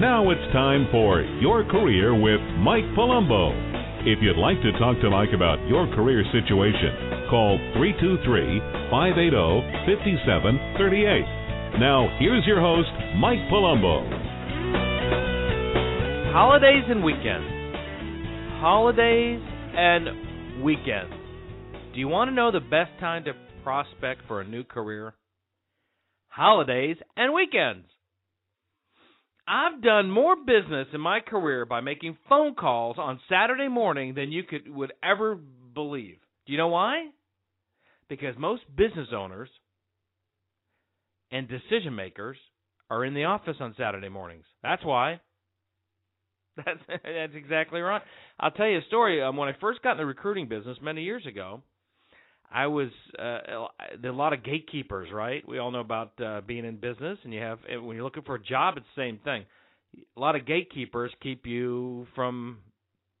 Now it's time for Your Career with Mike Palumbo. If you'd like to talk to Mike about your career situation, call 323 580 5738. Now, here's your host, Mike Palumbo. Holidays and weekends. Holidays and weekends. Do you want to know the best time to prospect for a new career? Holidays and weekends. I've done more business in my career by making phone calls on Saturday morning than you could would ever believe. Do you know why? Because most business owners and decision makers are in the office on Saturday mornings. That's why. That's that's exactly right. I'll tell you a story. Um, when I first got in the recruiting business many years ago, I was uh, a lot of gatekeepers, right? We all know about uh, being in business, and you have when you're looking for a job, it's the same thing. A lot of gatekeepers keep you from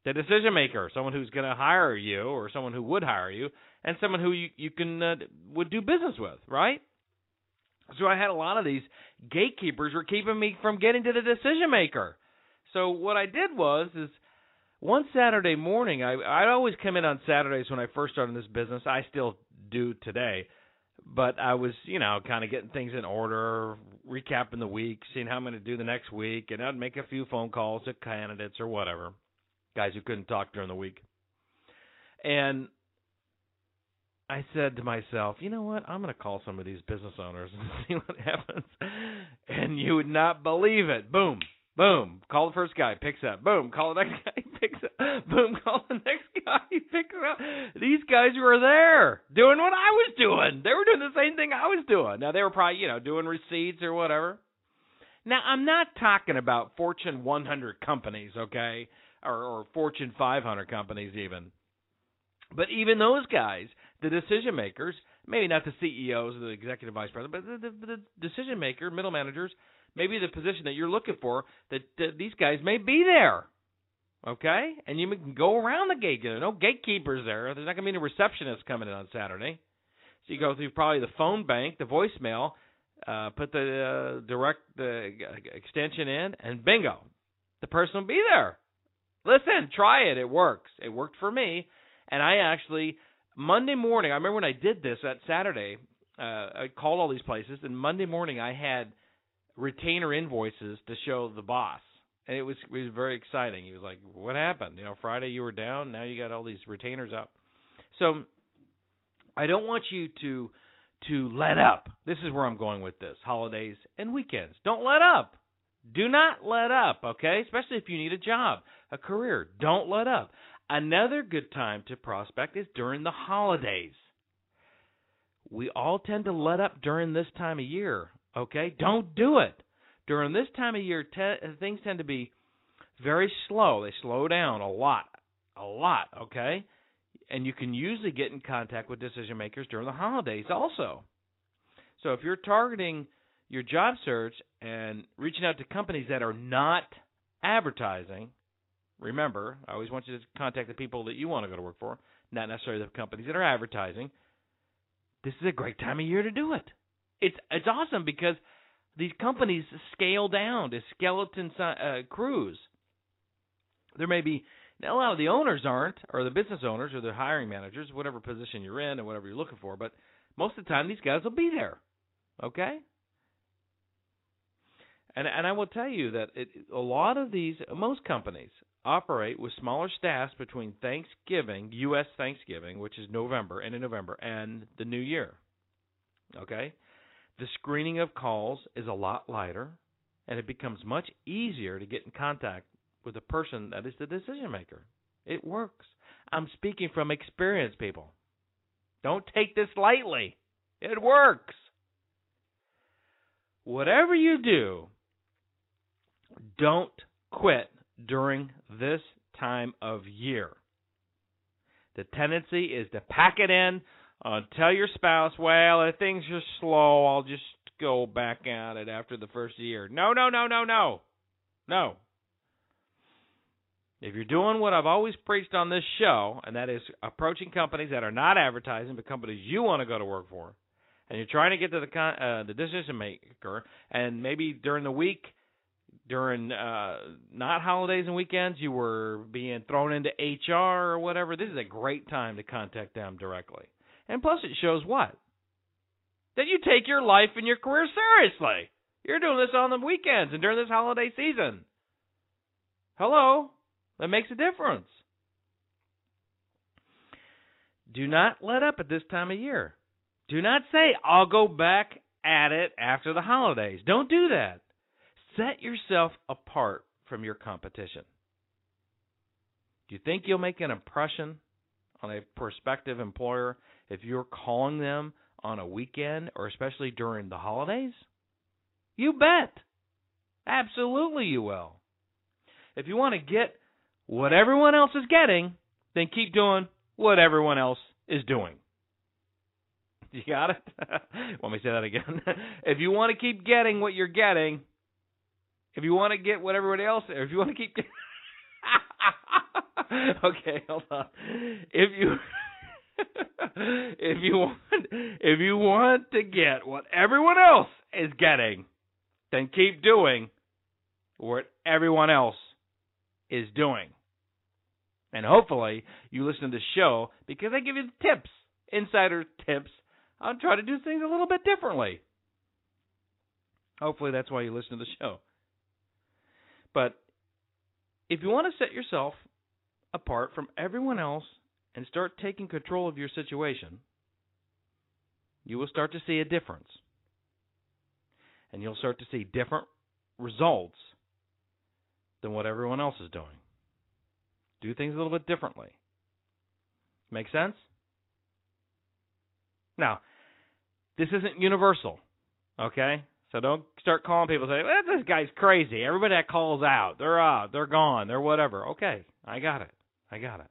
the decision maker, someone who's going to hire you, or someone who would hire you, and someone who you you can uh, would do business with, right? So I had a lot of these gatekeepers were keeping me from getting to the decision maker. So what I did was is one Saturday morning, I I always come in on Saturdays when I first started this business. I still do today, but I was you know kind of getting things in order, recapping the week, seeing how I'm going to do the next week, and I'd make a few phone calls to candidates or whatever, guys who couldn't talk during the week, and. I said to myself, you know what? I'm going to call some of these business owners and see what happens. And you would not believe it. Boom. Boom. Call the first guy, picks up. Boom. Call the next guy, picks up. Boom. Call the next guy, picks up. These guys were there doing what I was doing. They were doing the same thing I was doing. Now they were probably, you know, doing receipts or whatever. Now I'm not talking about Fortune 100 companies, okay, or, or Fortune 500 companies even. But even those guys, the decision makers, maybe not the CEOs or the executive vice president, but the, the, the decision maker, middle managers, maybe the position that you're looking for, that, that these guys may be there. Okay? And you can go around the gate. There are no gatekeepers there. There's not going to be any receptionists coming in on Saturday. So you go through probably the phone bank, the voicemail, uh, put the uh, direct the extension in, and bingo, the person will be there. Listen, try it. It works. It worked for me. And I actually Monday morning, I remember when I did this that Saturday. Uh, I called all these places, and Monday morning I had retainer invoices to show the boss. And it was it was very exciting. He was like, "What happened? You know, Friday you were down, now you got all these retainers up." So I don't want you to to let up. This is where I'm going with this. Holidays and weekends. Don't let up. Do not let up, okay? Especially if you need a job, a career. Don't let up. Another good time to prospect is during the holidays. We all tend to let up during this time of year. Okay, don't do it during this time of year. Te- uh, things tend to be very slow. They slow down a lot, a lot. Okay, and you can usually get in contact with decision makers during the holidays also. So if you're targeting your job search and reaching out to companies that are not advertising, remember, I always want you to contact the people that you want to go to work for, not necessarily the companies that are advertising. This is a great time of year to do it it's it's awesome because these companies scale down to skeleton uh, crews. There may be now a lot of the owners aren't, or the business owners, or the hiring managers, whatever position you're in, and whatever you're looking for. But most of the time, these guys will be there. Okay. And and I will tell you that it, a lot of these, most companies operate with smaller staffs between Thanksgiving, U.S. Thanksgiving, which is November, and in November, and the New Year. Okay the screening of calls is a lot lighter, and it becomes much easier to get in contact with the person that is the decision maker. It works. I'm speaking from experience, people. Don't take this lightly. It works. Whatever you do, don't quit during this time of year. The tendency is to pack it in, uh, tell your spouse, well, if things are slow, I'll just go back at it after the first year. No, no, no, no, no. No. If you're doing what I've always preached on this show, and that is approaching companies that are not advertising, but companies you want to go to work for, and you're trying to get to the con- uh, the decision maker, and maybe during the week during uh not holidays and weekends you were being thrown into HR or whatever, this is a great time to contact them directly. And plus it shows what? That you take your life and your career seriously. You're doing this on the weekends and during this holiday season. Hello? That makes a difference. Do not let up at this time of year. Do not say, I'll go back at it after the holidays. Don't do that. Set yourself apart from your competition. Do you think you'll make an impression on a prospective employer if you're calling them on a weekend or especially during the holidays? You bet. Absolutely, you will. If you want to get what everyone else is getting, then keep doing what everyone else is doing. You got it? Want me to say that again? if you want to keep getting what you're getting, if you want to get what everybody else, if you want to keep, okay, hold on. If you if you want if you want to get what everyone else is getting, then keep doing what everyone else is doing. And hopefully you listen to the show because I give you the tips, insider tips on try to do things a little bit differently. Hopefully that's why you listen to the show. But if you want to set yourself apart from everyone else and start taking control of your situation, you will start to see a difference. And you'll start to see different results than what everyone else is doing. Do things a little bit differently. Make sense? Now, this isn't universal, okay? So don't start calling people and say, well, "This guy's crazy." Everybody that calls out, they're out, they're gone, they're whatever. Okay, I got it. I got it.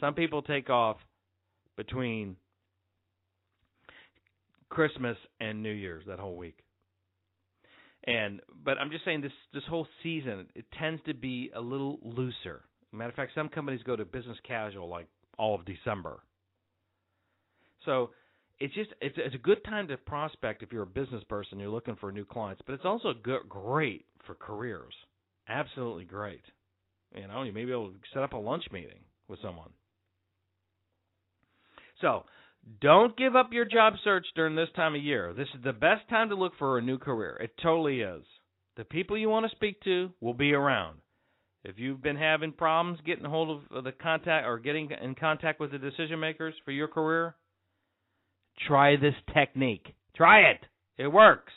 Some people take off between Christmas and New Year's that whole week. And but I'm just saying this this whole season it tends to be a little looser. Matter of fact, some companies go to business casual like all of December. So it's just it's it's a good time to prospect if you're a business person you're looking for new clients, but it's also good, great for careers. Absolutely great. You know, you may be able to set up a lunch meeting with someone. So, don't give up your job search during this time of year. This is the best time to look for a new career. It totally is. The people you want to speak to will be around. If you've been having problems getting hold of the contact or getting in contact with the decision makers for your career, try this technique. Try it. It works.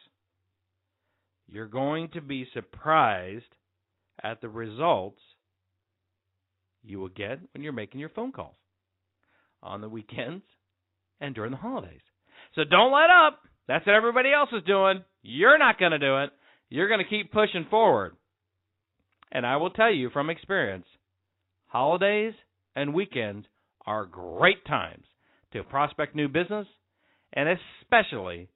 You're going to be surprised at the results you will get when you're making your phone calls on the weekends and during the holidays. So don't let up. That's what everybody else is doing. You're not going to do it. You're going to keep pushing forward. And I will tell you from experience, holidays and weekends are great times to prospect new business and especially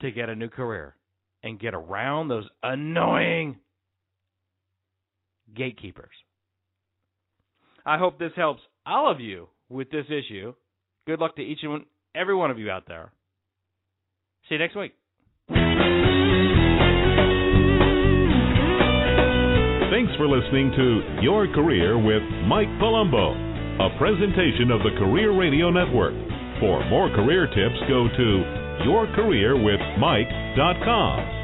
to get a new career and get around those annoying gatekeepers. I hope this helps all of you with this issue. Good luck to each and every one of you out there. See you next week. Thanks for listening to Your Career with Mike Palumbo, a presentation of the Career Radio Network. For more career tips, go to yourcareerwithmike.com.